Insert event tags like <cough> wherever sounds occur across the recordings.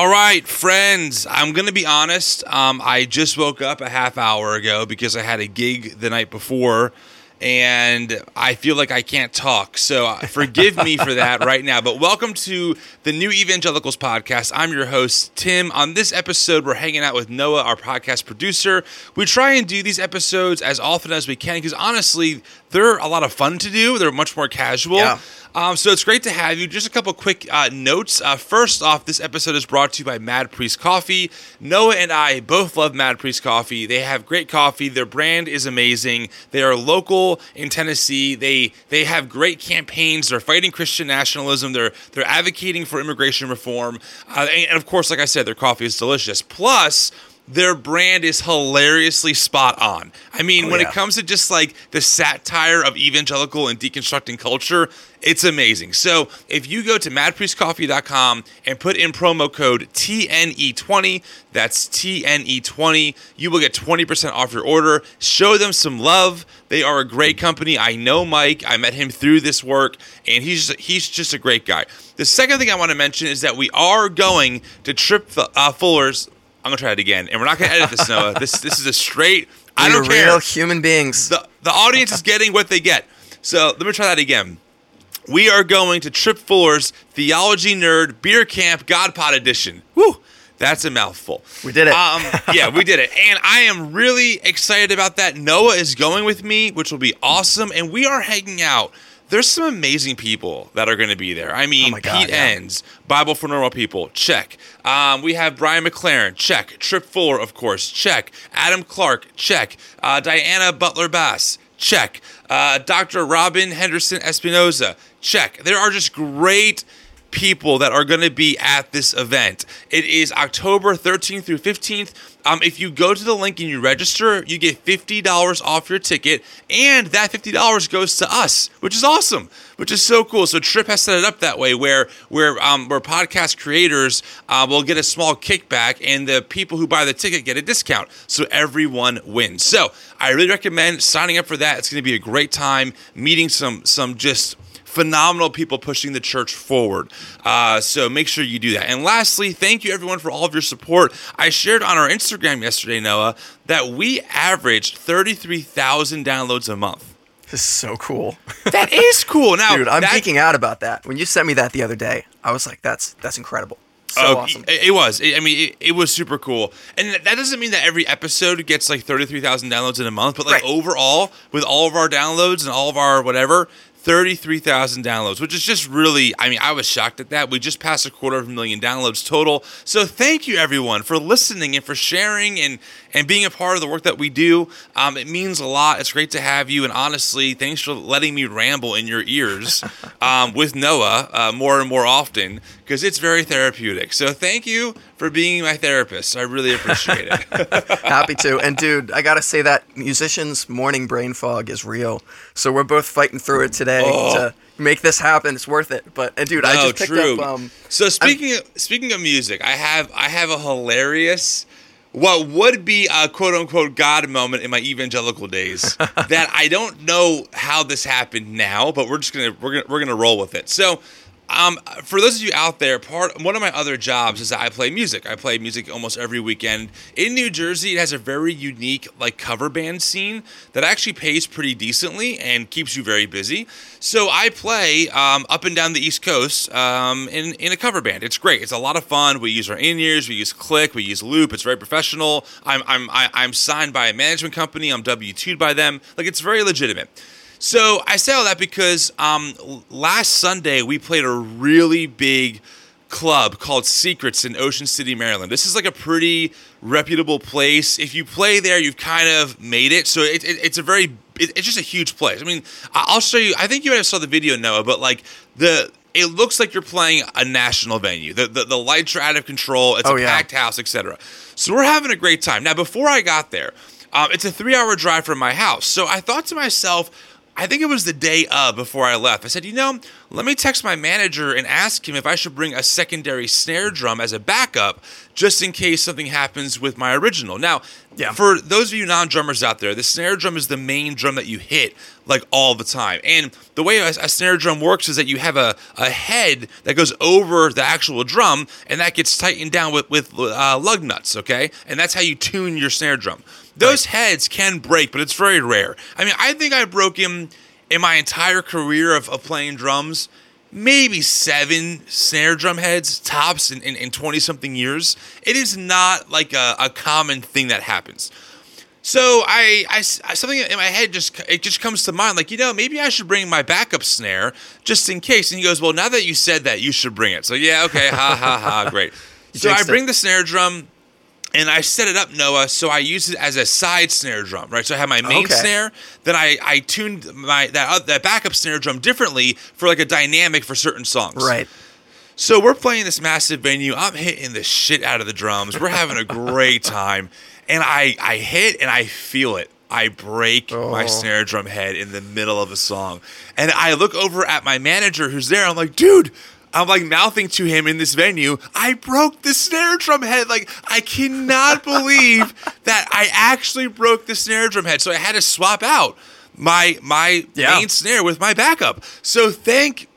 All right, friends. I'm gonna be honest. Um, I just woke up a half hour ago because I had a gig the night before, and I feel like I can't talk. So uh, <laughs> forgive me for that right now. But welcome to the New Evangelicals podcast. I'm your host Tim. On this episode, we're hanging out with Noah, our podcast producer. We try and do these episodes as often as we can because honestly, they're a lot of fun to do. They're much more casual. Yeah. Um, so it's great to have you. Just a couple quick uh, notes. Uh, first off, this episode is brought to you by Mad Priest Coffee. Noah and I both love Mad Priest Coffee. They have great coffee. Their brand is amazing. They are local in Tennessee. They they have great campaigns. They're fighting Christian nationalism. They're they're advocating for immigration reform. Uh, and, and of course, like I said, their coffee is delicious. Plus their brand is hilariously spot on. I mean, Oh, when yeah. it comes to just like the satire of evangelical and deconstructing culture, it's amazing. So if you go to madpriestcoffee.com and put in promo code TNE20, that's TNE20, you will get 20% off your order. Show them some love. They are a great company. I know Mike. I met him through this work, and he's he's just a great guy. The second thing I want to mention is that we are going to Tripp uh, Fuller's. I'm gonna try it again, and we're not gonna edit this, Noah. <laughs> This this is a straight. I don't care. real human beings. The the audience is getting what they get. So let me try that again. We are going to Tripp Fuller's Theology Nerd Beer Camp God Pod Edition. Woo! That's a mouthful. We did it. Um, yeah, we did it. And I am really excited about that. Noah is going with me, which will be awesome. And we are hanging out. There's some amazing people that are going to be there. I mean, Oh God, Pete yeah. Enns, Bible for Normal People, check. Um, we have Brian McLaren, check. Tripp Fuller, of course, check. Adam Clark, check. Uh, Diana Butler Bass, check. Uh, Dr. Robyn Henderson Espinoza, check. There are just great people that are going to be at this event. It is October 13th through 15th. Um, if you go to the link and you register, you get $50 off your ticket, and that $50 goes to us, which is awesome, which is so cool. So Tripp has set it up that way where where um, where podcast creators uh, will get a small kickback, and the people who buy the ticket get a discount. So everyone wins. So I really recommend signing up for that. It's going to be a great time meeting some some just phenomenal people pushing the church forward. Uh, so make sure you do that. And lastly, thank you everyone for all of your support. I shared on our Instagram yesterday, Noah, that we averaged 33,000 downloads a month. This is so cool. That is cool. Now, Dude, I'm that, geeking out about that. When you sent me that the other day, I was like, that's that's incredible. So Oh, awesome. It, it was. I mean, it, it was super cool. And that doesn't mean that every episode gets like 33,000 downloads in a month, but like Right. overall, with all of our downloads and all of our whatever, 33,000 downloads, which is just really, I mean, I was shocked at that. We just passed a quarter of a million downloads total. So thank you everyone for listening and for sharing and, and being a part of the work that we do. Um, it means a lot. It's great to have you. And honestly, thanks for letting me ramble in your ears <laughs> um, with Noah uh, more and more often because it's very therapeutic. So thank you for being my therapist. I really appreciate it. <laughs> Happy to. And dude, I gotta say that musicians' morning brain fog is real. So we're both fighting through it today Oh. to make this happen. It's worth it. But and dude, I just picked true. up. Um, so speaking of, speaking of music, I have I have a hilarious what would be a quote unquote God moment in my evangelical days <laughs> that I don't know how this happened now, but we're just gonna we're gonna we're gonna roll with it. So um, for those of you out there, part one of my other jobs is that I play music. I play music almost every weekend in New Jersey. It has a very unique like cover band scene that actually pays pretty decently and keeps you very busy. So I play um, up and down the East Coast um, in in a cover band. It's great. It's a lot of fun. We use our in ears. We use Click. We use Loop. It's very professional. I'm I'm I, I'm signed by a management company. I'm W 2'd by them. Like it's very legitimate. So I say all that because um, last Sunday we played a really big club called Secrets in Ocean City, Maryland. This is like a pretty reputable place. If you play there, you've kind of made it. So it, it, it's a very, it, it's just a huge place. I mean, I'll show you. I think you might have saw the video, Noah, but like the. It looks like you're playing a national venue. The, the, the lights are out of control. It's Oh, a yeah. packed house, etc. So we're having a great time. Now, before I got there, um, it's a three hour drive from my house. So I thought to myself, I think it was the day of before I left. I said, you know, let me text my manager and ask him if I should bring a secondary snare drum as a backup just in case something happens with my original. Now, Yeah. for those of you non drummers out there, the snare drum is the main drum that you hit like all the time. And the way a, a snare drum works is that you have a, a head that goes over the actual drum and that gets tightened down with, with uh, lug nuts, okay? And that's how you tune your snare drum. Those heads can break, but it's very rare. I mean, I think I broke him in my entire career of, of playing drums maybe seven snare drum heads tops in, in, 20 something years. It is not like a, a common thing that happens. So I, I, I- something in my head just it just comes to mind like you know maybe I should bring my backup snare just in case and he goes well now that you said that you should bring it so yeah okay ha ha ha <laughs> great so I it. bring the snare drum and I set it up Noah so I use it as a side snare drum right so I have my main Okay. snare then I I tuned my that uh, that backup snare drum differently for like a dynamic for certain songs Right. so we're playing this massive venue. I'm hitting the shit out of the drums. We're having a great <laughs> time. And I, I hit and I feel it. I break my Oh. snare drum head in the middle of a song. And I look over at my manager who's there. I'm like, dude, I'm like mouthing to him in this venue. I broke the snare drum head. Like, I cannot <laughs> believe that I actually broke the snare drum head. So I had to swap out my my Yeah. main snare with my backup. So thank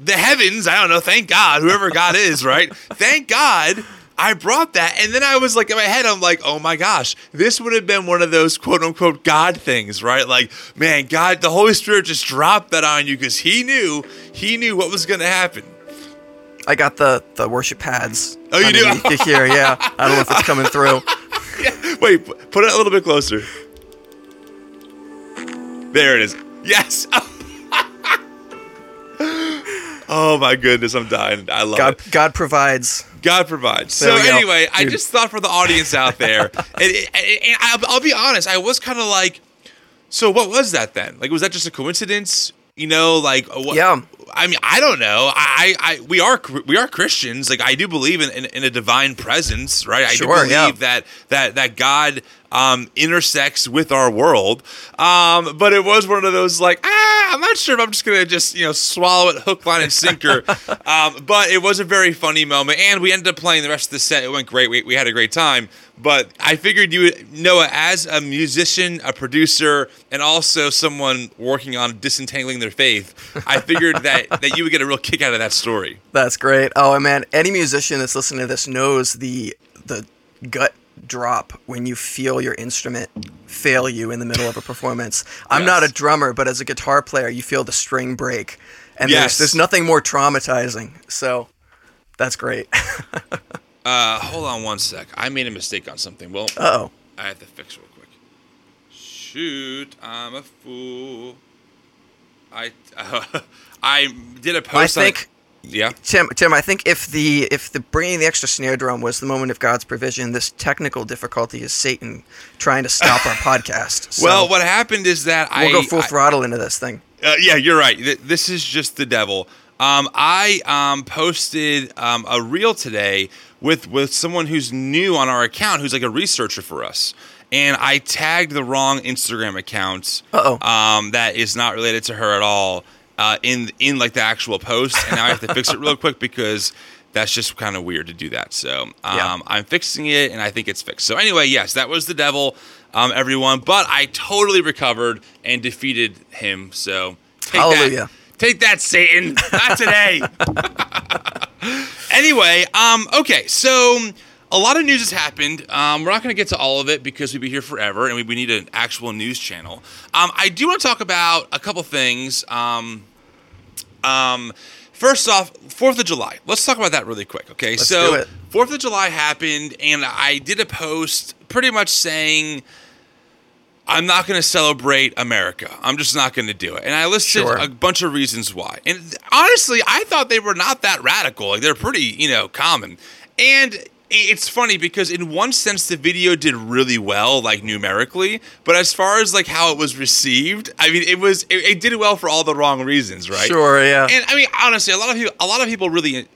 the heavens, I don't know, thank God, whoever God is, right? <laughs> Thank God I brought that. And then I was like, in my head, I'm like, oh my gosh, this would have been one of those quote unquote God things, right? Like, man, God, the Holy Spirit just dropped that on you because He knew, He knew what was going to happen. I got the the worship pads. Oh, you do? here, yeah. I don't know if it's coming through. <laughs> Wait, put it a little bit closer. There it is. Yes. <laughs> oh my goodness, I'm dying. I love God it. God provides. God provides. There so anyway, I just thought for the audience out there, <laughs> and, and, and I'll, I'll be honest, I was kind of like, so what was that then? Like, was that just a coincidence? You know, like uh, what? Yeah. I mean, I don't know. I, I, we are we are Christians. Like, I do believe in, in, in a divine presence, right? I Sure, do believe yeah. that that that God um, intersects with our world. Um, but it was one of those like, ah, I'm not sure if I'm just gonna just you know swallow it hook, line, and sinker. <laughs> um, but it was a very funny moment, and we ended up playing the rest of the set. It went great. We, we had a great time. But I figured you would Noah as a musician, a producer, and also someone working on disentangling their faith. I figured that <laughs> that you would get a real kick out of that story. That's great. Oh man, any musician that's listening to this knows the the gut drop when you feel your instrument fail you in the middle of a performance. I'm not a drummer, but as a guitar player, you feel the string break. And Yes. there's there's nothing more traumatizing. So that's great. <laughs> Uh, hold on one sec. I made a mistake on something. Well, oh. I have to fix real quick. Shoot, I'm a fool. I <laughs> I did a post. on- think yeah. Tim, Tim, I think if the if the bringing the extra snare drum was the moment of God's provision, this technical difficulty is Satan trying to stop our <laughs> podcast. So well, what happened is that I we'll I go full I- throttle into this thing. Uh, yeah, you're right. This is just the devil. Um, I um, posted um, a reel today with with someone who's new on our account, who's like a researcher for us, and I tagged the wrong Instagram account. Uh-oh. Um, that is not related to her at all. Uh, in in like the actual post, and now I have to fix it real quick because that's just kind of weird to do that. So um, Yeah. I'm fixing it, and I think it's fixed. So anyway, yes, that was the devil, um, everyone. But I totally recovered and defeated him. So take Hallelujah. that, take that, Satan. Not today. <laughs> anyway, um, okay, so a lot of news has happened. Um, we're not going to get to all of it because we'd be here forever, and we, we need an actual news channel. Um, I do want to talk about a couple things. Um, um, first off, Fourth of July. Let's talk about that really quick. Okay, Let's so. Fourth of July happened, and I did a post pretty much saying. I'm not going to celebrate America. I'm just not going to do it. And I listed Sure. a bunch of reasons why. And honestly, I thought they were not that radical. Like they're pretty, you know, common. And it's funny because in one sense the video did really well like numerically, but as far as like how it was received, I mean it was it, it did well for all the wrong reasons, right? Sure, yeah. And I mean honestly, a lot of people a lot of people really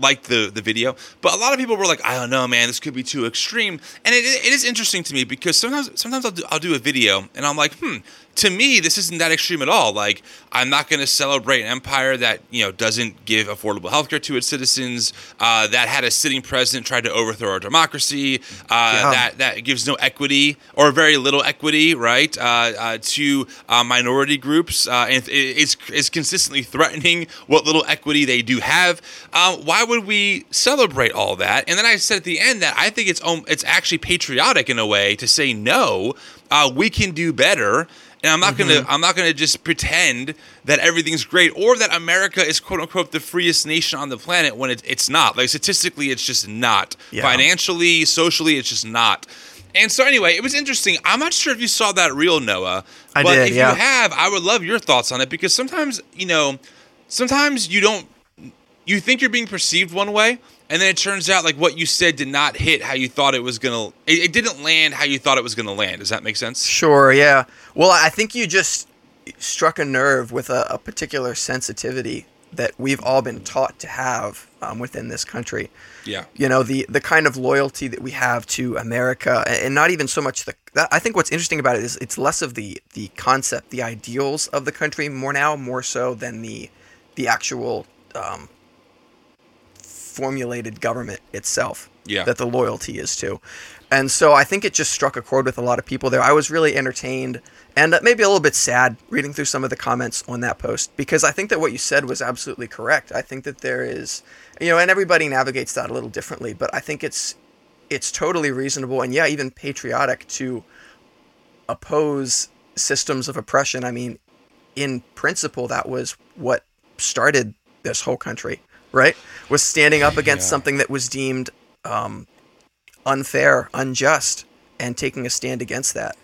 liked the the video, but a lot of people were like, I don't know, man, this could be too extreme. And it, it is interesting to me because sometimes sometimes I'll do, I'll do a video and I'm like, hmm, to me, this isn't that extreme at all. Like, I'm not going to celebrate an empire that you know doesn't give affordable healthcare to its citizens, uh, that had a sitting president try to overthrow our democracy, uh, Yeah. that that gives no equity or very little equity, right, uh, uh, to uh, minority groups, uh, and it- it's is consistently threatening what little equity they do have. Um, why would we celebrate all that? And then I said at the end that I think it's it's actually patriotic in a way to say no. Uh, we can do better and I'm not gonna I'm not gonna just pretend that everything's great or that America is quote unquote the freest nation on the planet when it, it's not. Like statistically, it's just not. Yeah. Financially, socially, it's just not. And so anyway, it was interesting. I'm not sure if you saw that reel, Noah. I but did, if yeah. you have, I would love your thoughts on it because sometimes you know, sometimes you don't you think you're being perceived one way and then it turns out like what you said did not hit how you thought it was gonna it, it didn't land how you thought it was gonna land does that make sense Sure, yeah. Well, I think you just struck a nerve with a, a particular sensitivity that we've all been taught to have um, within this country. yeah You know, the the kind of loyalty that we have to America, and not even so much the. that- I think what's interesting about it is it's less of the the concept, the ideals of the country more now, more so than the the actual um, formulated government itself Yeah. that the loyalty is to. And so I think it just struck a chord with a lot of people there. I was really entertained and maybe a little bit sad reading through some of the comments on that post because I think that what you said was absolutely correct. I think that there is, you know, and everybody navigates that a little differently, but I think it's it's totally reasonable and yeah, even patriotic to oppose systems of oppression. I mean, in principle, that was what started this whole country, right? Was standing up against Yeah. something that was deemed um, unfair, unjust, and taking a stand against that.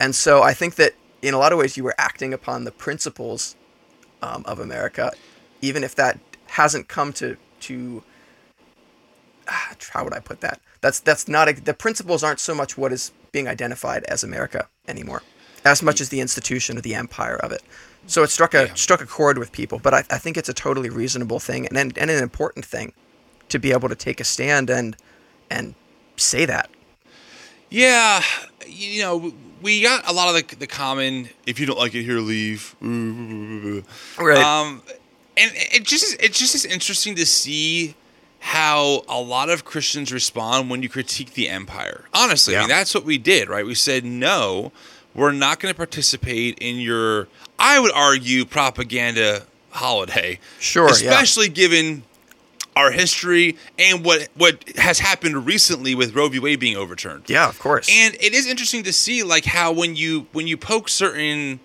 And so I think that in a lot of ways you were acting upon the principles um, of America, even if that hasn't come to to ah, how would I put that? That's that's not a, the principles aren't so much what is being identified as America anymore, as much as the institution or the empire of it. So it struck a Yeah. struck a chord with people, but I, I think it's a totally reasonable thing and, and and an important thing to be able to take a stand and and say that. Yeah, you know, we got a lot of the, the common "if you don't like it here, leave." Right. Um, and it just is, it just is interesting to see how a lot of Christians respond when you critique the empire. Honestly, I mean that's what we did, right? We said no, we're not going to participate in your. I would argue propaganda holiday. Sure, yeah. especially given our history and what what has happened recently with Roe v. Wade being overturned. yeah, of course. And it is interesting to see like how when you when you poke certain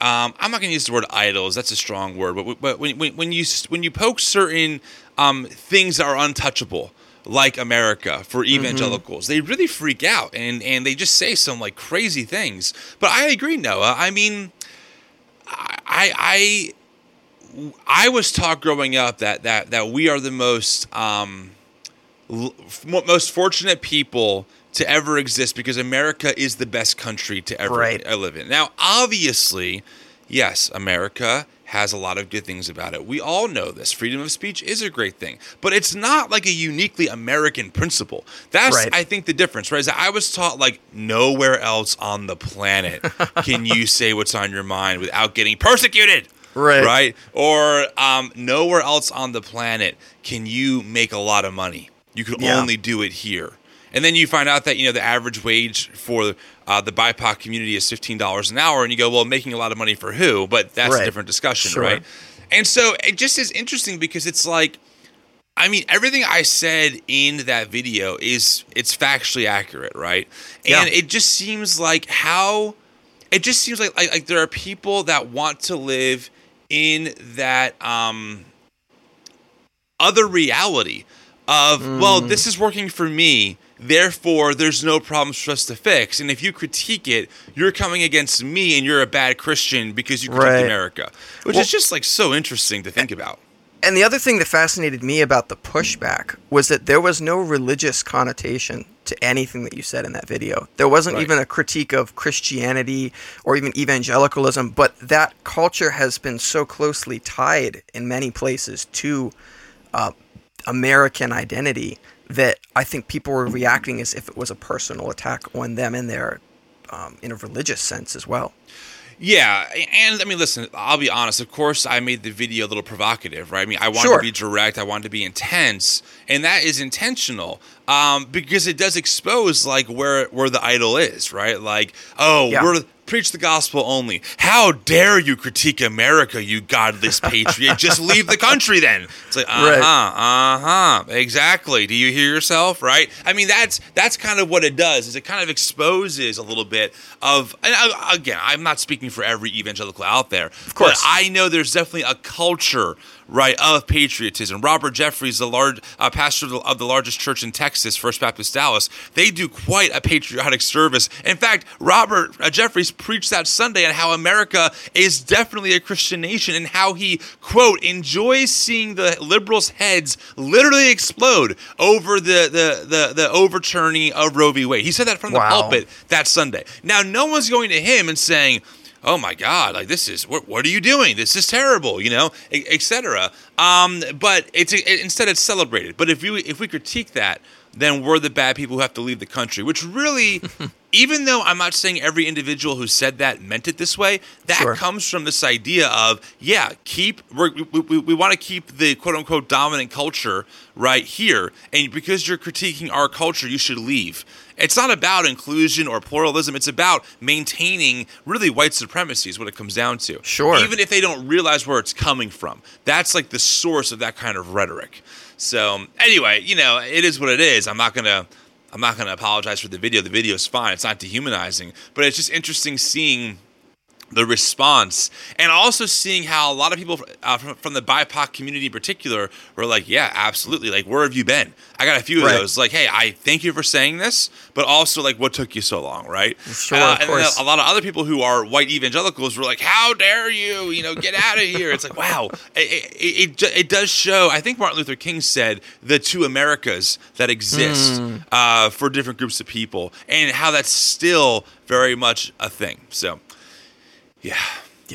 um, I'm not going to use the word idols. That's a strong word. But, but when, when, when you when you poke certain um, things that are untouchable, like America for evangelicals, they really freak out and and they just say some like crazy things. But I agree, Noah. I mean, I I I was taught growing up that that that we are the most um, l- most fortunate people to ever exist because America is the best country to ever Right. live in. Now, obviously, yes, America has a lot of good things about it. We all know this. Freedom of speech is a great thing, but it's not like a uniquely American principle. That's Right. I think the difference, right? Is I was taught like nowhere else on the planet can you <laughs> say what's on your mind without getting persecuted Right. right? Or um, nowhere else on the planet can you make a lot of money. You can Yeah. only do it here. And then you find out that you know the average wage for uh, the BIPOC community is fifteen dollars an hour, and you go, well, making a lot of money for who? But that's a different discussion, Sure. right? And so it just is interesting because it's like, I mean, everything I said in that video is it's factually accurate, right? Yeah. And it just seems like how it just seems like, like like there are people that want to live in that um other reality of well Mm. this is working for me therefore there's no problems for us to fix and if you critique it you're coming against me and you're a bad christian because you critique Right. america which Well- is just like so interesting to think about And the other thing that fascinated me about the pushback was that there was no religious connotation to anything that you said in that video. There wasn't Right. even a critique of Christianity or even evangelicalism, but that culture has been so closely tied in many places to uh, American identity that I think people were reacting as if it was a personal attack on them in their um, in a religious sense as well. Yeah, and I mean, listen, I'll be honest. Of course, I made the video a little provocative, right? I mean, I wanted Sure. to be direct, I wanted to be intense, and that is intentional um, because it does expose like where where the idol is, right? Like, oh, Yeah. we're preach the gospel only. How dare you critique America, you godless patriot? <laughs> Just leave the country then. It's like, uh huh, Right. uh huh, exactly. Do you hear yourself, right? I mean, that's that's kind of what it does. Is it kind of exposes a little bit of, and I, again, I'm not speaking for every evangelical out there, of course. but I know there's definitely a culture, right, of patriotism. Robert Jeffress, the large uh, pastor of the, of the largest church in Texas, First Baptist Dallas, they do quite a patriotic service. In fact, Robert uh, Jeffress preached that Sunday on how America is definitely a Christian nation and how he quote enjoys seeing the liberals' heads literally explode over the the the, the overturning of Roe v. Wade. He said that from the Wow. pulpit that Sunday. Now, no one's going to him and saying, "Oh my God, like this is what? What are you doing? This is terrible," you know, etc. Um, but it's it, instead it's celebrated. But if you if we critique that, then we're the bad people who have to leave the country. Which really, <laughs> even though I'm not saying every individual who said that meant it this way, that Sure. comes from this idea of yeah, keep we're, we we, we want to keep the quote unquote dominant culture right here, and because you're critiquing our culture, you should leave. It's not about inclusion or pluralism. It's about maintaining really white supremacy is what it comes down to. Sure. Even if they don't realize where it's coming from. That's like the source of that kind of rhetoric. So anyway, you know, it is what it is. I'm not gonna I'm not gonna apologize for the video. The video is fine. It's not dehumanizing. But it's just interesting seeing the response and also seeing how a lot of people uh, from, from the BIPOC community in particular were like, yeah, absolutely. Like, where have you been? I got a few of those. Like, hey, I thank you for saying this, but also like, what took you so long, right? Sure, Uh, of and course. a lot of other people who are white evangelicals were like, how dare you? You know, get out of here. It's like, wow, it, it, it, it does show. I think Martin Luther King said the two Americas that exist Hmm. uh, for different groups of people, and how that's still very much a thing. So, yeah,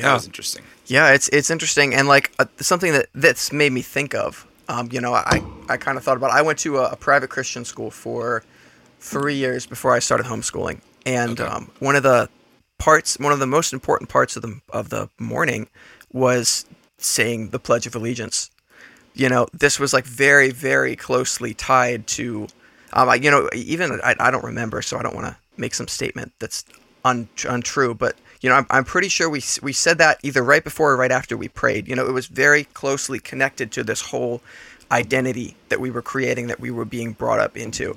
that Yeah. was interesting. Yeah, it's it's interesting and like uh, something that that's made me think of. Um, you know, I I kind of thought about. I went to a, a private Christian school for three years before I started homeschooling, and Okay. um, one of the parts, one of the most important parts of the of the morning, was saying the Pledge of Allegiance. You know, this was like very very closely tied to, um, I, you know, even I, I don't remember, so I don't want to make some statement that's un, untrue, but you know, I'm, I'm pretty sure we we said that either right before or right after we prayed. You know, it was very closely connected to this whole identity that we were creating, that we were being brought up into,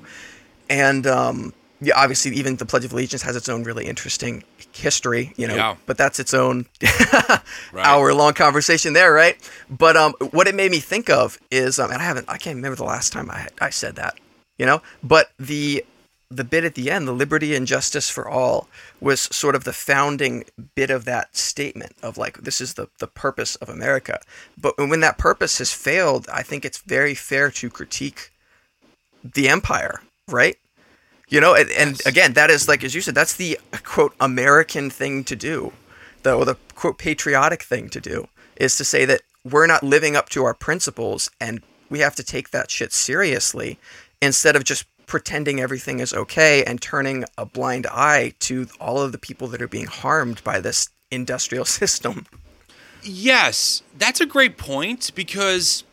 and um, yeah, obviously, even the Pledge of Allegiance has its own really interesting history. You know, Yeah. but that's its own <laughs> hour long conversation there, right? But um, what it made me think of is, um, and I haven't, I can't remember the last time I I said that. You know, but the the bit at the end, the liberty and justice for all, was sort of the founding bit of that statement of like, this is the, the purpose of America. But when that purpose has failed, I think it's very fair to critique the empire, right? You know, and, and again, that is like, as you said, that's the quote American thing to do, the, or the quote patriotic thing to do, is to say that we're not living up to our principles and we have to take that shit seriously instead of just pretending everything is okay and turning a blind eye to all of the people that are being harmed by this industrial <laughs> system. Yes, that's a great point because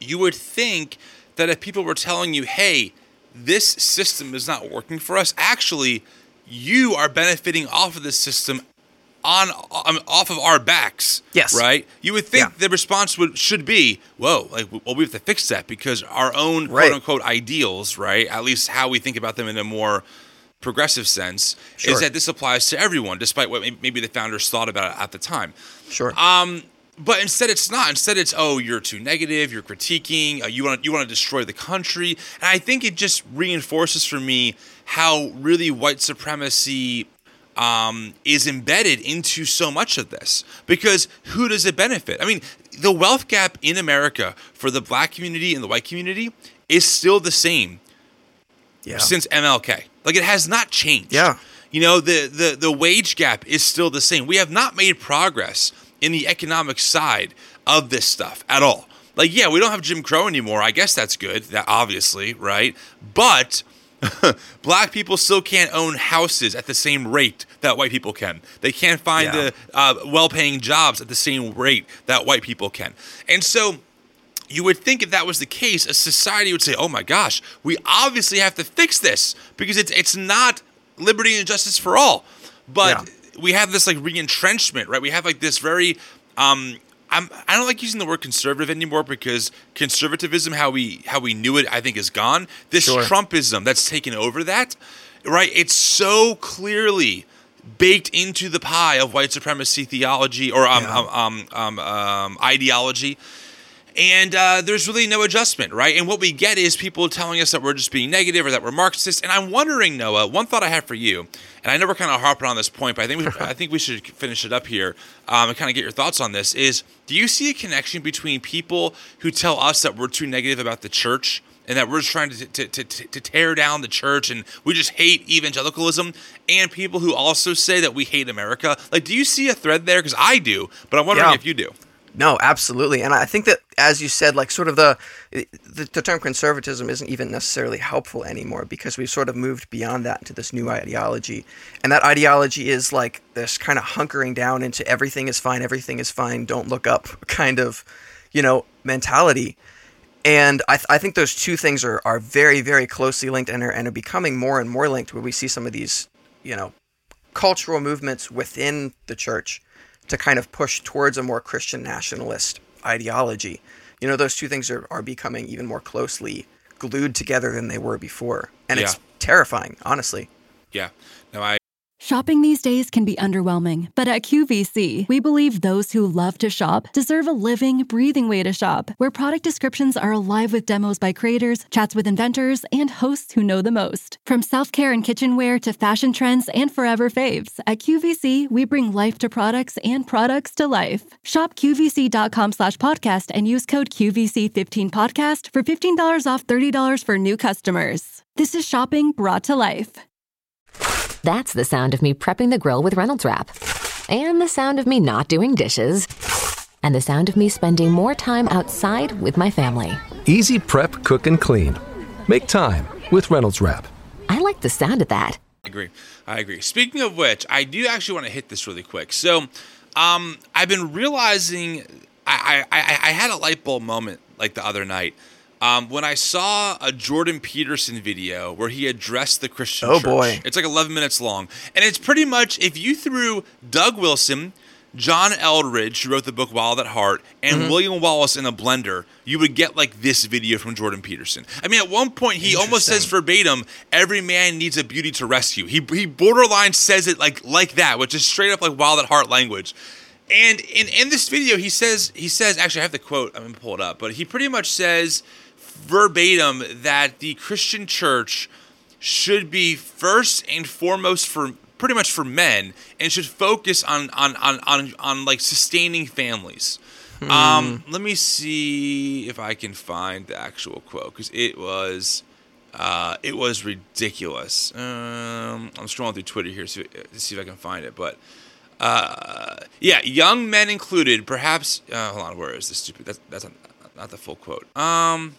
you would think that if people were telling you, hey, this system is not working for us, actually, you are benefiting off of this system on um, off of our backs. Yes. Right? You would think Yeah. the response would should be, whoa, like well, we have to fix that because our own Right. quote unquote ideals, right? At least how we think about them in a more progressive sense, Sure. is that this applies to everyone, despite what maybe the founders thought about it at the time. Sure. Um, but instead, it's not. Instead, it's oh, you're too negative. You're critiquing. Uh, you want you want to destroy the country. And I think it just reinforces for me how really white supremacy um, is embedded into so much of this. Because who does it benefit? I mean, the wealth gap in America for the black community and the white community is still the same yeah. since MLK. Like it has not changed. Yeah. You know, the, the, the wage gap is still the same. We have not made progress in the economic side of this stuff at all. Like, yeah, we don't have Jim Crow anymore. I guess that's good. That obviously, right? But <laughs> black people still can't own houses at the same rate that white people can. They can't find Yeah. the uh, well-paying jobs at the same rate that white people can. And so you would think if that was the case, a society would say, "Oh my gosh, we obviously have to fix this because it's it's not liberty and justice for all." But we have this like re-entrenchment, right? We have like this very um I'm, I don't like using the word conservative anymore because conservatism, how we how we knew it, I think is gone. This Sure. Trumpism that's taken over that, right? It's so clearly baked into the pie of white supremacy theology or um, Yeah. um, um, um, um, ideology and uh, there's really no adjustment, right? And what we get is people telling us that we're just being negative or that we're Marxist. And I'm wondering, Noah, one thought I have for you, and I know we're kind of harping on this point, but I think we, I think we should finish it up here um, and kind of get your thoughts on this. Is do you see a connection between people who tell us that we're too negative about the church? And that we're just trying to, to, to, to tear down the church and we just hate evangelicalism, and people who also say that we hate America. Like, do you see a thread there? Because I do, but I'm wondering Yeah. if you do. No, absolutely, and I think that as you said, like sort of the, the the term conservatism isn't even necessarily helpful anymore because we've sort of moved beyond that into this new ideology, and that ideology is like this kind of hunkering down into everything is fine, everything is fine, don't look up <laughs> kind of, you know, mentality. And I, th- I think those two things are, are very, very closely linked and are, and are becoming more and more linked where we see some of these, you know, cultural movements within the church to kind of push towards a more Christian nationalist ideology. You know, those two things are, are becoming even more closely glued together than they were before. And it's terrifying, honestly. Yeah. No, I Shopping these days can be underwhelming, but at QVC, we believe those who love to shop deserve a living, breathing way to shop, where product descriptions are alive with demos by creators, chats with inventors, and hosts who know the most. From self care and kitchenware to fashion trends and forever faves, at QVC, we bring life to products and products to life. Shop QVC.com slash podcast and use code QVC15podcast for $15 off $30 for new customers. This is shopping brought to life. That's the sound of me prepping the grill with Reynolds Wrap. And the sound of me not doing dishes. And the sound of me spending more time outside with my family. Easy prep, cook, and clean. Make time with Reynolds Wrap. I like the sound of that. I agree. I agree. Speaking of which, I do actually want to hit this really quick. So, um, I've been realizing I, I, I, I had a light bulb moment like the other night um, when I saw a Jordan Peterson video where he addressed the Christian Oh, church. boy. It's like 11 minutes long, and it's pretty much if you threw Doug Wilson. John Eldredge, who wrote the book Wild at Heart, and Mm-hmm. William Wallace in a blender, you would get like this video from Jordan Peterson. I mean, at one point, he almost says verbatim, "Every man needs a beauty to rescue." He he borderline says it like like that, which is straight up like Wild at Heart language. And in in this video, he says he says actually I have the quote. I'm gonna pull it up, but he pretty much says verbatim that the Christian church should be first and foremost for pretty much for men and should focus on on on on, on like sustaining families. Um, let me see if I can find the actual quote because it was uh, it was ridiculous. Um, I'm scrolling through Twitter here so, to see if I can find it, but uh, yeah, young men included. Perhaps uh, hold on, where is this stupid? That's that's not, not the full quote. Um,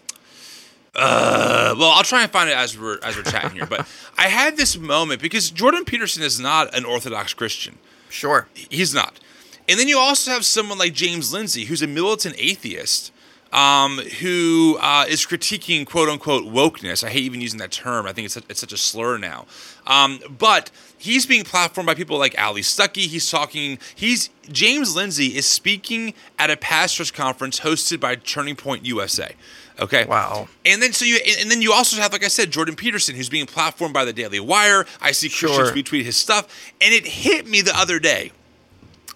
uh, well, I'll try and find it as we're as we're chatting here. But <laughs> I had this moment because Jordan Peterson is not an Orthodox Christian. Sure. He's not. And then you also have someone like James Lindsay, who's a militant atheist, um, who uh, is critiquing quote unquote wokeness. I hate even using that term. I think it's such, it's such a slur now. Um, but he's being platformed by people like Allie Stuckey. He's talking. He's James Lindsay is speaking at a pastors conference hosted by Turning Point USA. Okay. Wow. And then so you and- and then you also have like I said Jordan Peterson who's being platformed by the Daily Wire. I see Christians Sure. retweet his stuff and it hit me the other day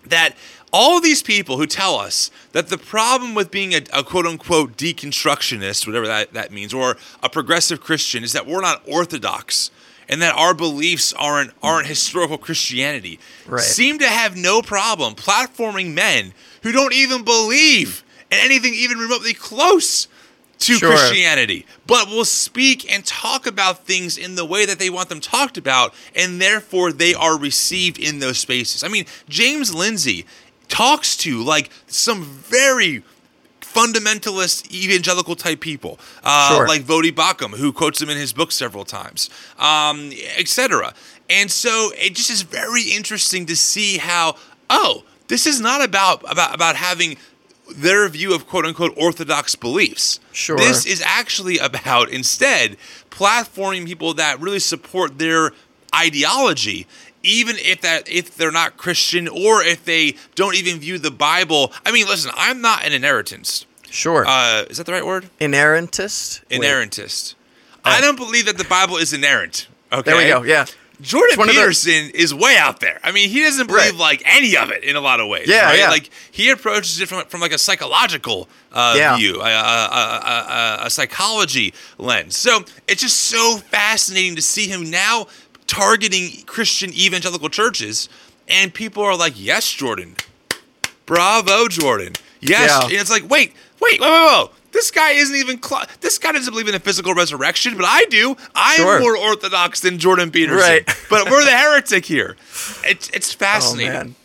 that all these people who tell us that the problem with being a, a quote unquote deconstructionist, whatever that, that means, or a progressive Christian is that we're not orthodox and that our beliefs aren't aren't historical Christianity Right. seem to have no problem platforming men who don't even believe in anything even remotely close to Sure. Christianity, but will speak and talk about things in the way that they want them talked about, and therefore they are received in those spaces. I mean, James Lindsay talks to like some very fundamentalist evangelical type people, uh, Sure. like Voddie Baucham, who quotes him in his book several times, um, etc. And so it just is very interesting to see how oh, this is not about about about having their view of quote unquote orthodox beliefs. Sure. This is actually about instead platforming people that really support their ideology even if that if they're not christian or if they don't even view the bible i mean listen i'm not an inerrantist Sure. uh, is that the right word Inerrantist. Inerrantist i don't believe that the bible is inerrant okay There we go. Yeah. Jordan one of those- Peterson is way out there. I mean, he doesn't believe Right. like any of it in a lot of ways. Yeah, right? yeah. Like he approaches it from, from like a psychological uh, Yeah. view, a, a, a, a, a psychology lens. So it's just so fascinating to see him now targeting Christian evangelical churches, and people are like, "Yes, Jordan, bravo, Jordan, yes." Yeah. And it's like, wait, wait, whoa, whoa, whoa. This guy isn't even. Cl- this guy doesn't believe in a physical resurrection, but I do. I Sure. am more orthodox than Jordan Peterson. Right. <laughs> but we're the heretic here. It's it's Oh fascinating. man,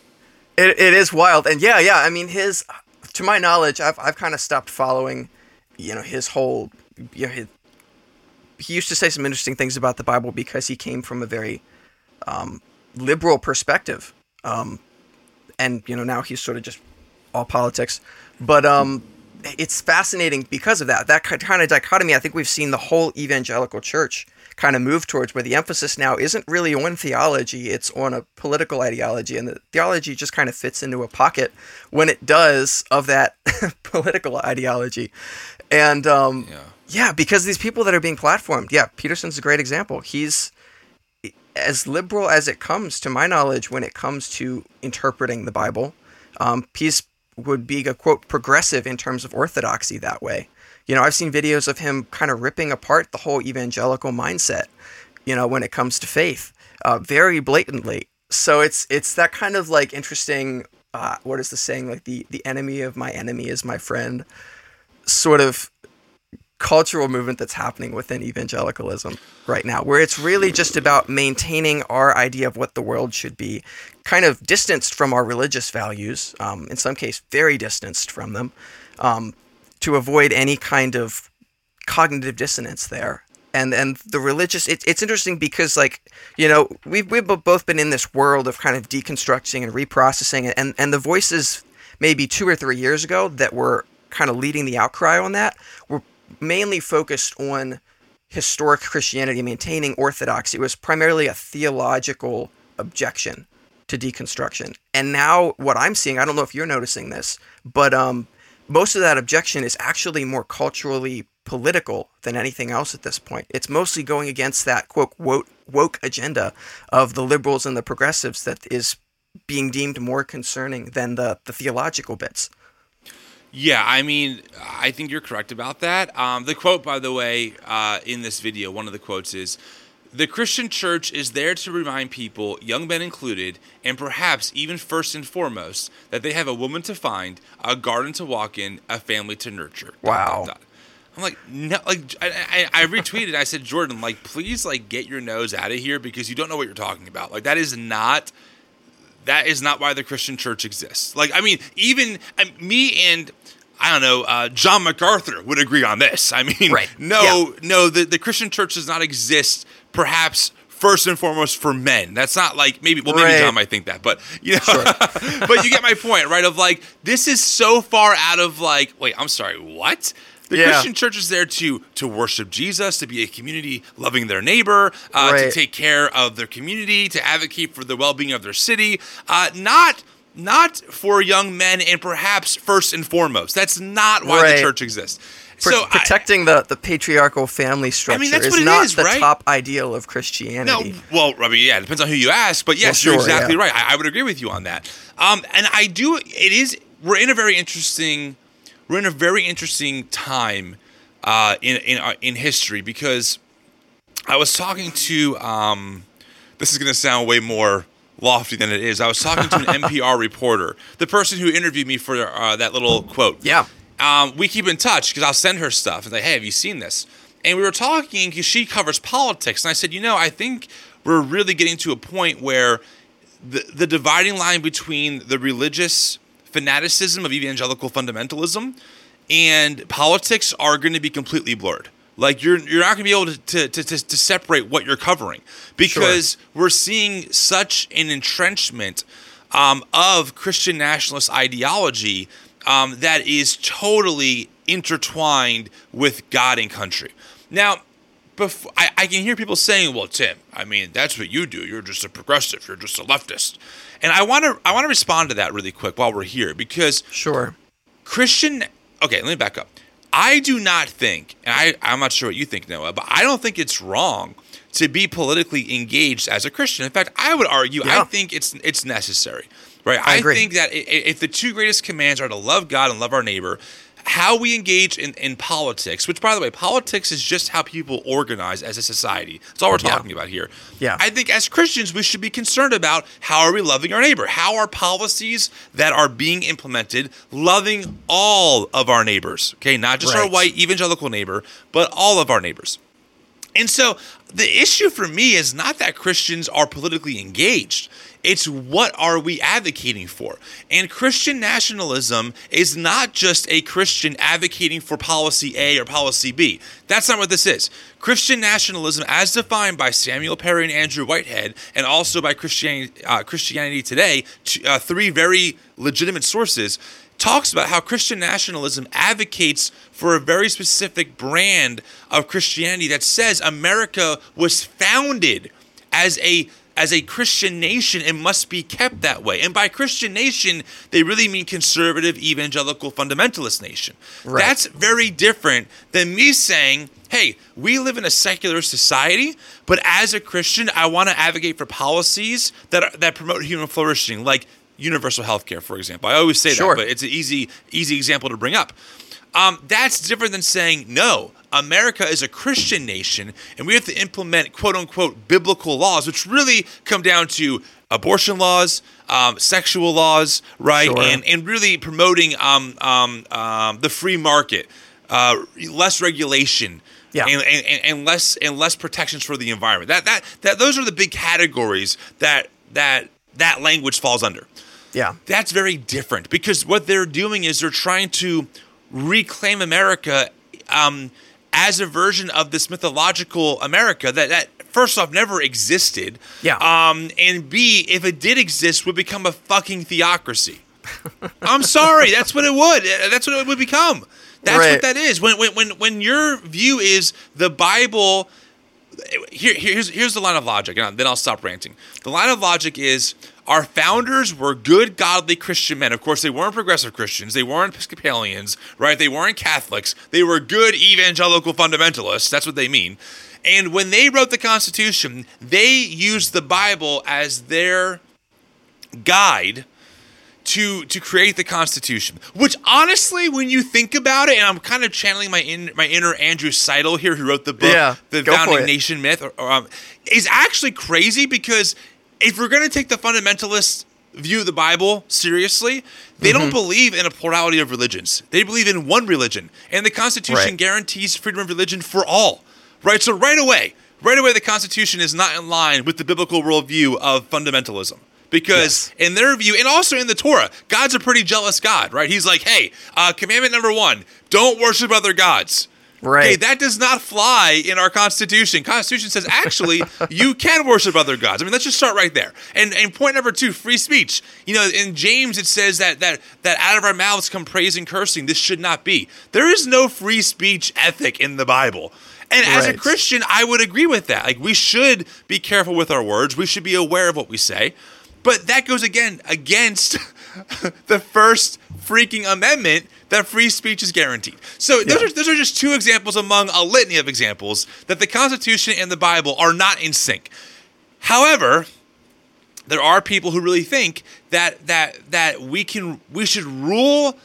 it, it is wild, and yeah, yeah. I mean, his, to my knowledge, I've I've kind of stopped following, you know, his whole, you know, his, he used to say some interesting things about the Bible because he came from a very um, liberal perspective, um, and you know now he's sort of just all politics, but um, it's fascinating because of that. That kind of dichotomy, I think we've seen the whole evangelical church kind of move towards where the emphasis now isn't really on theology, it's on a political ideology. And the theology just kind of fits into a pocket when it does of that <laughs> political ideology. And um, Yeah. yeah, because these people that are being platformed, yeah, Peterson's a great example. He's as liberal as it comes, to my knowledge, when it comes to interpreting the Bible. Um, he's would be a quote progressive in terms of orthodoxy that way. You know, I've seen videos of him kind of ripping apart the whole evangelical mindset. You know, when it comes to faith, uh, very blatantly. So it's it's that kind of like interesting. Uh, what is the saying? Like the the enemy of my enemy is my friend. Sort of cultural movement that's happening within evangelicalism right now, where it's really just about maintaining our idea of what the world should be, kind of distanced from our religious values, um, in some case, very distanced from them, um, to avoid any kind of cognitive dissonance there. And and the religious, it, it's interesting because like you know we've we've both been in this world of kind of deconstructing and reprocessing, and and the voices maybe two or three years ago that were kind of leading the outcry on that were mainly focused on historic Christianity, maintaining orthodoxy. It was primarily a theological objection to deconstruction. And now what I'm seeing, I don't know if you're noticing this, but um, most of that objection is actually more culturally political than anything else at this point. It's mostly going against that quote woke, woke agenda of the liberals and the progressives that is being deemed more concerning than the, the theological bits. Yeah, I mean, I think you're correct about that. Um, the quote, by the way, uh, in this video, one of the quotes is The Christian church is there to remind people, young men included, and perhaps even first and foremost, that they have a woman to find, a garden to walk in, a family to nurture. Dot, Wow. dot, dot. I'm like, no, like I, I, I retweeted. I said, Jordan, like, please, like, get your nose out of here because you don't know what you're talking about. Like, that is not that is not why the Christian church exists. Like, I mean, even uh, me and I don't know, uh, John MacArthur would agree on this. I mean, Right. no, no, the, the Christian church does not exist, perhaps first and foremost for men. That's not like maybe, well, maybe Right. John might think that, but you know, <laughs> but you get my point, right? Of like, this is so far out of like, wait, I'm sorry, what? The Yeah. Christian church is there to to worship Jesus, to be a community loving their neighbor, uh, to take care of their community, to advocate for the well being of their city, uh, not not for young men and perhaps first and foremost. That's not why Right. the church exists. Pro- so I- protecting the, the patriarchal family structure that's is what not is, the right? top ideal of Christianity. no, well, I mean, yeah, it depends on who you ask, but yes, Well, you're exactly yeah. right. I, I would agree with you on that. Um, and I do. It is. We're in a very interesting. We're in a very interesting time uh, in in our, in history because I was talking to. Um, this is going to sound way more lofty than it is. I was talking to an <laughs> NPR reporter, the person who interviewed me for uh, that little quote. Yeah. Um, we keep in touch because I'll send her stuff and say, "Hey, have you seen this?" And we were talking because she covers politics, and I said, "You know, I think we're really getting to a point where the the dividing line between the religious fanaticism of evangelical fundamentalism." and politics are going to be completely blurred. Like you're you're not going to be able to to, to, to separate what you're covering because sure. we're seeing such an entrenchment um, of Christian nationalist ideology um, that is totally intertwined with God and country. Now, before, I, I can hear people saying, "Well, Tim, I mean, that's what you do. You're just a progressive. You're just a leftist." And I want to I want to respond to that really quick while we're here because sure, Christian. Okay, let me back up. I do not think, and I, I'm not sure what you think, Noah, but I don't think it's wrong to be politically engaged as a Christian. In fact, I would argue yeah. I think it's it's necessary. Right? I, I think that if the two greatest commands are to love God and love our neighbor, how we engage in, in politics, which by the way, politics is just how people organize as a society. That's all we're talking yeah. about here. Yeah. I think as Christians, we should be concerned about how are we loving our neighbor? How are policies that are being implemented loving all of our neighbors? Okay, not just right. our white evangelical neighbor, but all of our neighbors. And so the issue for me is not that Christians are politically engaged. It's what are we advocating for? And Christian nationalism is not just a Christian advocating for policy A or policy B. That's not what this is. Christian nationalism, as defined by Samuel Perry and Andrew Whitehead, and also by Christianity, uh, Christianity Today, uh, three very legitimate sources, talks about how Christian nationalism advocates for a very specific brand of Christianity that says America was founded as a as a Christian nation, and must be kept that way. And by Christian nation, they really mean conservative, evangelical, fundamentalist nation. Right. That's very different than me saying, hey, we live in a secular society, but as a Christian, I want to advocate for policies that, are, that promote human flourishing, like universal health care, for example. I always say sure. that, but it's an easy, easy example to bring up. Um, that's different than saying, no, America is a Christian nation and we have to implement quote unquote biblical laws, which really come down to abortion laws, um, sexual laws, right? Sure. And, and really promoting um, um, um the free market, uh, less regulation. Yeah. And, and, and less and less protections for the environment. That that that those are the big categories that that that language falls under. Yeah. That's very different because what they're doing is they're trying to reclaim America um, as a version of this mythological America that, that first off never existed. Yeah. Um, and B, if it did exist, would become a fucking theocracy. <laughs> I'm sorry, that's what it would. That's what it would become. That's right. what that is. When when when when your view is the Bible. Here, here's here's the line of logic, and then I'll stop ranting. The line of logic is our founders were good, godly Christian men. Of course, they weren't progressive Christians. They weren't Episcopalians, right? They weren't Catholics. They were good evangelical fundamentalists. That's what they mean. And when they wrote the Constitution, they used the Bible as their guide to to create the Constitution. Which honestly, when you think about it, and I'm kind of channeling my in, my inner Andrew Seidel here, who wrote the book, yeah, The Founding Nation Myth, or, or, um, is actually crazy because if we're going to take the fundamentalist view of the Bible seriously, they mm-hmm. don't believe in a plurality of religions. They believe in one religion. And the Constitution right. guarantees freedom of religion for all. Right? So, right away, right away, the Constitution is not in line with the biblical worldview of fundamentalism. Because yes. in their view, and also in the Torah, God's a pretty jealous God, right? He's like, hey, uh, commandment number one, don't worship other gods. Right. Okay, that does not fly in our Constitution. Constitution says actually <laughs> you can worship other gods. I mean, let's just start right there. And and point number two, free speech. You know, in James it says that that that out of our mouths come praise and cursing. This should not be. There is no free speech ethic in the Bible. And as a Christian, I would agree with that. Like we should be careful with our words. We should be aware of what we say. But that goes again against <laughs> the first freaking amendment that free speech is guaranteed. So those, are, those are just two examples among a litany of examples that the Constitution and the Bible are not in sync. However, there are people who really think that that that we can we should rule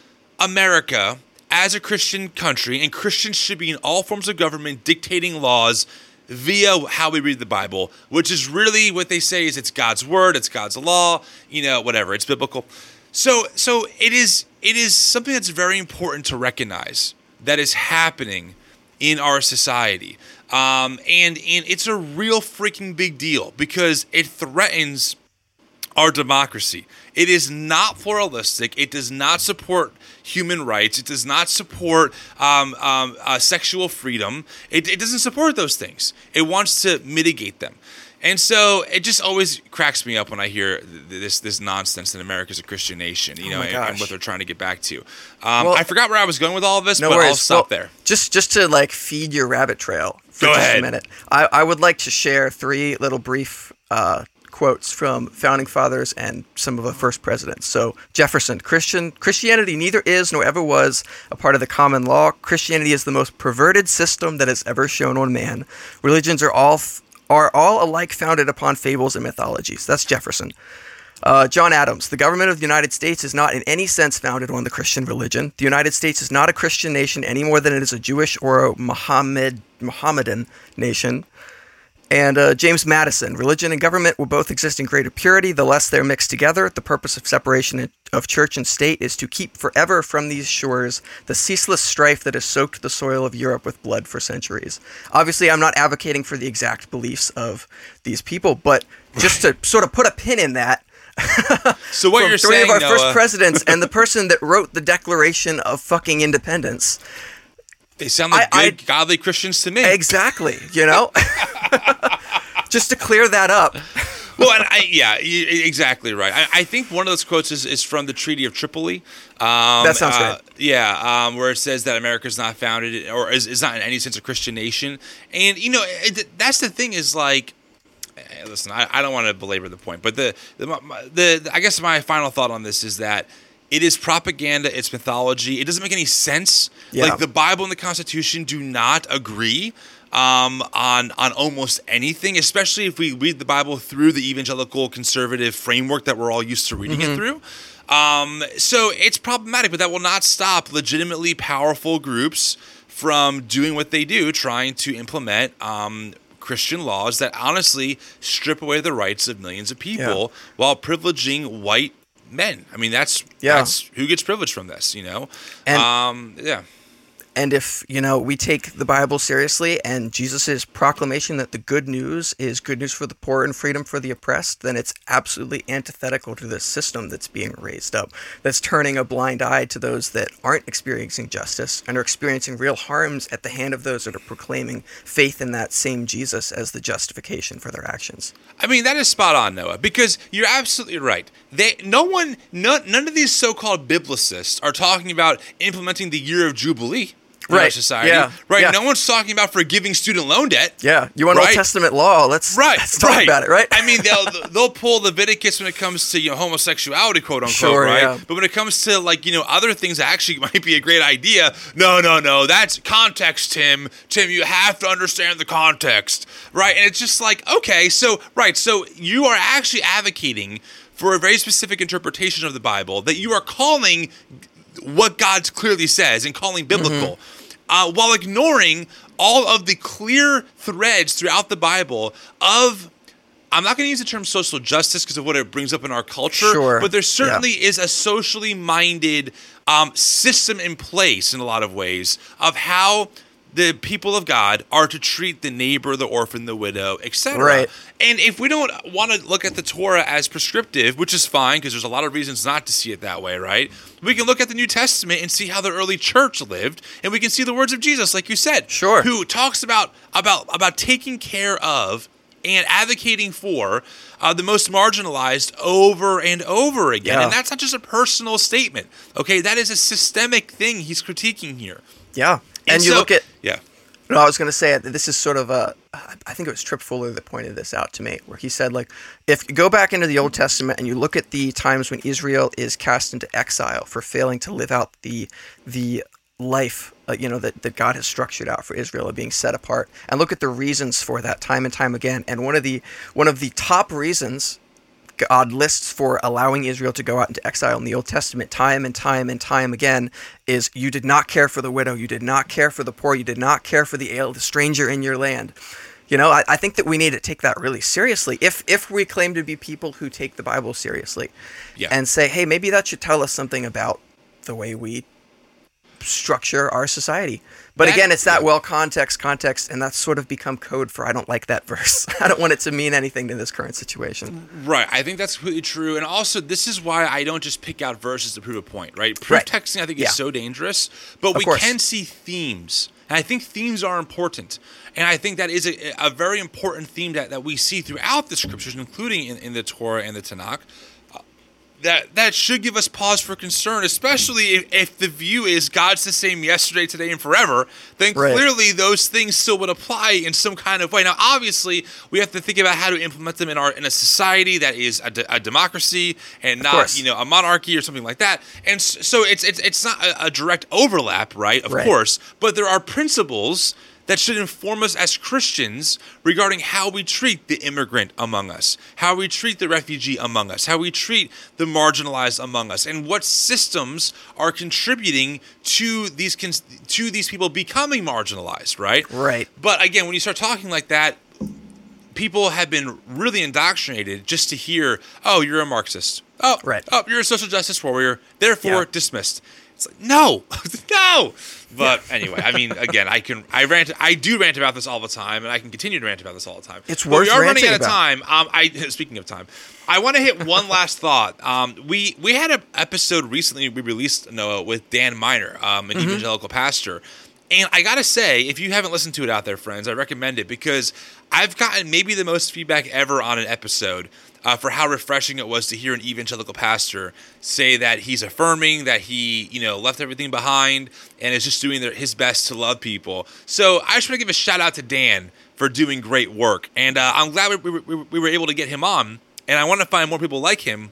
America as a Christian country, and Christians should be in all forms of government dictating laws via how we read the Bible, which is really what they say is it's God's word, it's God's law, you know, whatever, it's biblical. So so it is it is something that's very important to recognize that is happening in our society. Um, and and it's a real freaking big deal because it threatens our democracy. It is not pluralistic. It does not support human rights. It does not support um, um, uh, sexual freedom. It, it doesn't support those things. It wants to mitigate them. And so it just always cracks me up when I hear th- this this nonsense that America's a Christian nation, you know, Oh my and, and what they're trying to get back to. Um, Well- I forgot where I was going with all of this, No but worries. I'll stop Well, there. Just just to like feed your rabbit trail for Go just ahead. a minute. I, I would like to share three little brief uh, quotes from founding fathers and some of the first presidents. So Jefferson, Christian Christianity neither is nor ever was a part of the common law. Christianity is the most perverted system that has ever shown on man. Religions are all are all alike founded upon fables and mythologies. That's Jefferson. Uh, John Adams, the government of the United States is not in any sense founded on the Christian religion. The United States is not a Christian nation any more than it is a Jewish or a Mohammed, Mohammedan nation. And uh, James Madison, religion and government will both exist in greater purity the less they're mixed together. The purpose of separation of church and state is to keep forever from these shores the ceaseless strife that has soaked the soil of Europe with blood for centuries. Obviously, I'm not advocating for the exact beliefs of these people, but just to sort of put a pin in that, <laughs> So what you're three saying, of our Noah, first presidents and the <laughs> person that wrote the Declaration of fucking Independence. They sound like I- good, godly Christians to me. Exactly, you know? <laughs> Just to clear that up. well, and I, yeah, exactly right. I, I think one of those quotes is, is from the Treaty of Tripoli. Um, That sounds uh, great. Yeah, um, where it says that America is not founded or is, is not in any sense a Christian nation. And, you know, it, that's the thing is like, eh, listen, I, I don't want to belabor the point, but the, the, my- the, I guess my final thought on this is that it is propaganda, it's mythology. It doesn't make any sense. Yeah. Like the Bible and the Constitution do not agree um, on on almost anything, especially if we read the Bible through the evangelical conservative framework that we're all used to reading it through. Um, so it's problematic, but that will not stop legitimately powerful groups from doing what they do, trying to implement um, Christian laws that honestly strip away the rights of millions of people while privileging white men. I mean, that's Yeah. that's who gets privilege from this, you know. And- um, yeah. And if, you know, we take the Bible seriously and Jesus' proclamation that the good news is good news for the poor and freedom for the oppressed, then it's absolutely antithetical to this system that's being raised up, that's turning a blind eye to those that aren't experiencing justice and are experiencing real harms at the hand of those that are proclaiming faith in that same Jesus as the justification for their actions. I mean, that is spot on, Noah, because you're absolutely right. They, no one, no, none of these so-called biblicists are talking about implementing the year of jubilee in our Right, society. yeah, Right. yeah. No one's talking about forgiving student loan debt. Yeah, you want Old Testament law? Let's Right, let's talk right. about it, right? I mean, they'll <laughs> they'll pull Leviticus when it comes to you know homosexuality, quote unquote, Sure, right? yeah. But when it comes to like you know other things that actually <laughs> might be a great idea, no, no, no, that's context, Tim. Tim, you have to understand the context, right? And it's just like okay, so right, so you are actually advocating for a very specific interpretation of the Bible that you are calling what God clearly says and calling biblical, mm-hmm. Uh, while ignoring all of the clear threads throughout the Bible of. I'm not going to use the term social justice because of what it brings up in our culture, Sure, but there yeah. certainly is a socially minded um, system in place in a lot of ways of how the people of God are to treat the neighbor, the orphan, the widow, etc. Right. And if we don't want to look at the Torah as prescriptive, which is fine because there's a lot of reasons not to see it that way, right? We can look at the New Testament and see how the early church lived, and we can see the words of Jesus, like you said, Sure. who talks about about about taking care of and advocating for uh, the most marginalized over and over again. Yeah. And that's not just a personal statement, okay? That is a systemic thing he's critiquing here. yeah, and, you so- look at yeah. No, I was going to say this is sort of a. I think it was Tripp Fuller that pointed this out to me, where he said, like, if you go back into the Old Testament and you look at the times when Israel is cast into exile for failing to live out the the life, uh, you know, that, that God has structured out for Israel of being set apart, and look at the reasons for that time and time again. And one of the one of the top reasons God lists for allowing Israel to go out into exile in the Old Testament time and time and time again is you did not care for the widow, you did not care for the poor, you did not care for the ale, the stranger in your land. You know, I, I think that we need to take that really seriously. If if we claim to be people who take the Bible seriously, Yeah. and say, hey, maybe that should tell us something about the way we structure our society. But That- again, it's that well context, context, and that's sort of become code for I don't like that <laughs> verse. I don't want it to mean anything to this current situation. Right. I think that's completely true. And also, this is why I don't just pick out verses to prove a point, right? Proof Right. texting, I think, Yeah. is so dangerous, but we course. can see themes. And I think themes are important. And I think that is a, a very important theme that, that we see throughout the scriptures, including in, in the Torah and the Tanakh. That, that should give us pause for concern, especially if, if the view is God's the same yesterday, today, and forever. Then Right. clearly those things still would apply in some kind of way. Now, obviously, we have to think about how to implement them in our in a society that is a, de- a democracy and not you know a monarchy or something like that. And so it's it's it's not a, a direct overlap, right? Of Right. course, but there are principles that should inform us as Christians regarding how we treat the immigrant among us, how we treat the refugee among us, how we treat the marginalized among us, and what systems are contributing to these to these people becoming marginalized, right? Right. But again, when you start talking like that, people have been really indoctrinated just to hear, "Oh, you're a Marxist. Oh, Right. Oh, you're a social justice warrior. Therefore, Yeah. dismissed." It's like, no, <laughs> no. But anyway, I mean, again, I can, I rant, I do rant about this all the time, and I can continue to rant about this all the time. It's But worth we are running out of time. Um, I <laughs> speaking of time, I want to hit one last thought. Um, we we had an episode recently we released Noah with Dan Miner, um, Mm-hmm. an evangelical pastor. And I gotta say, if you haven't listened to it out there, friends, I recommend it because I've gotten maybe the most feedback ever on an episode uh, for how refreshing it was to hear an evangelical pastor say that he's affirming that he, you know, left everything behind and is just doing their, his best to love people. So I just want to give a shout out to Dan for doing great work, and uh, I'm glad we, we, we, we were able to get him on. And I want to find more people like him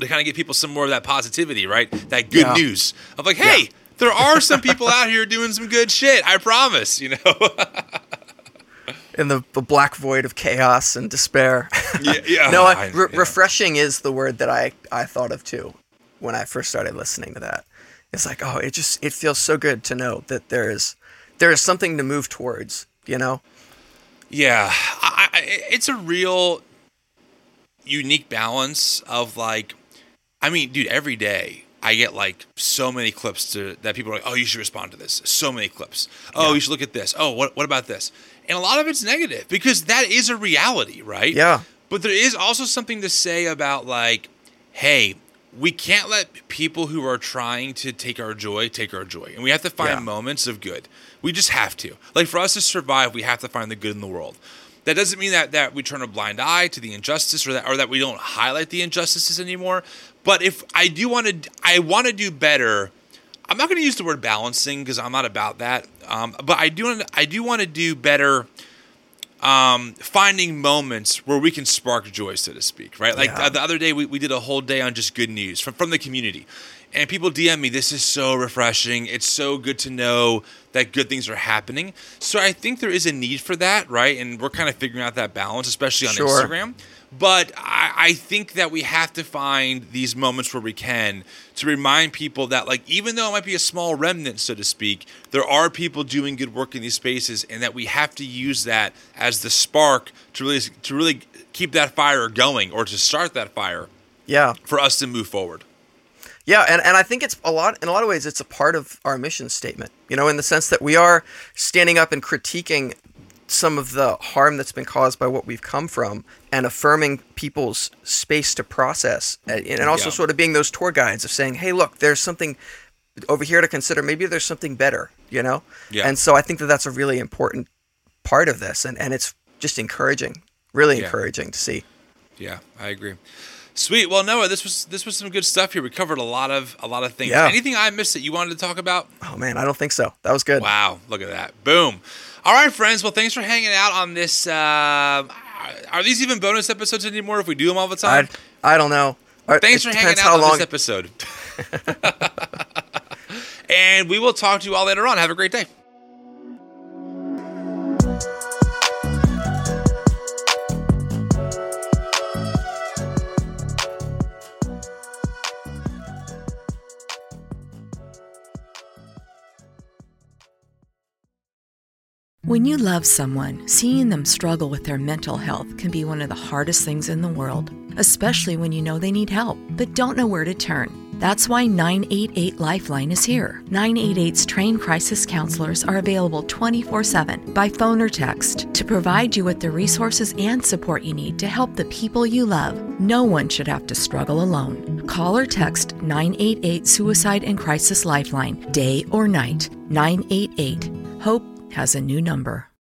to kind of give people some more of that positivity, right? That good Yeah. news of like, hey, there are some people out here doing some good shit. I promise, you know. <laughs> In the, the black void of chaos and despair. yeah, <laughs> yeah. no, I, re- yeah. refreshing is the word that I, I thought of too when I first started listening to that. It's like, oh, it just it feels so good to know that there is there is something to move towards, you know? Yeah, I, I, it's a real unique balance of like, I mean, dude, every day I get like so many clips to that people are like, oh, you should respond to this. So many clips. Oh, you should look at this. Oh, what what about this? And a lot of it's negative because that is a reality, right? Yeah. But there is also something to say about like, hey, we can't let people who are trying to take our joy take our joy, and we have to find Yeah. moments of good. We just have to. Like for us to survive, we have to find the good in the world. That doesn't mean that, that we turn a blind eye to the injustice or that or that we don't highlight the injustices anymore. But if I do want to, I want to do better. I'm not going to use the word balancing because I'm not about that. Um, but I do want I do want to do better um, finding moments where we can spark joy, so to speak, right? Like Yeah. uh, the other day, we, we did a whole day on just good news from, from the community. And people DM me, this is so refreshing. It's so good to know that good things are happening. So I think there is a need for that, right? And we're kind of figuring out that balance, especially on Sure. Instagram. But I, I think that we have to find these moments where we can to remind people that, like, even though it might be a small remnant, so to speak, there are people doing good work in these spaces, and that we have to use that as the spark to really to really keep that fire going or to start that fire Yeah. for us to move forward. Yeah, and, and I think it's a lot in a lot of ways it's a part of our mission statement. You know, in the sense that we are standing up and critiquing some of the harm that's been caused by what we've come from and affirming people's space to process uh, and, and also Yeah. sort of being those tour guides of saying, "Hey, look, there's something over here to consider. Maybe there's something better," you know? Yeah. And so I think that that's a really important part of this and and it's just encouraging. Really Yeah. encouraging to see. Yeah, I agree. Sweet. Well, Noah, this was this was some good stuff here. We covered a lot of a lot of things. Yeah. Anything I missed that you wanted to talk about? Oh man, I don't think so. That was good. Wow, look at that. Boom. All right, friends. Well, thanks for hanging out on this. Uh, are these even bonus episodes anymore if we do them all the time? I I don't know. Uh, Thanks for hanging out on long this episode. <laughs> <laughs> and we will talk to you all later on. Have a great day. When you love someone, seeing them struggle with their mental health can be one of the hardest things in the world, especially when you know they need help but don't know where to turn. That's why 988 Lifeline is here. 988's trained crisis counselors are available 24 7 by phone or text to provide you with the resources and support you need to help the people you love. No one should have to struggle alone. Call or text 988 Suicide and Crisis Lifeline, day or night. 988. Hope has a new number.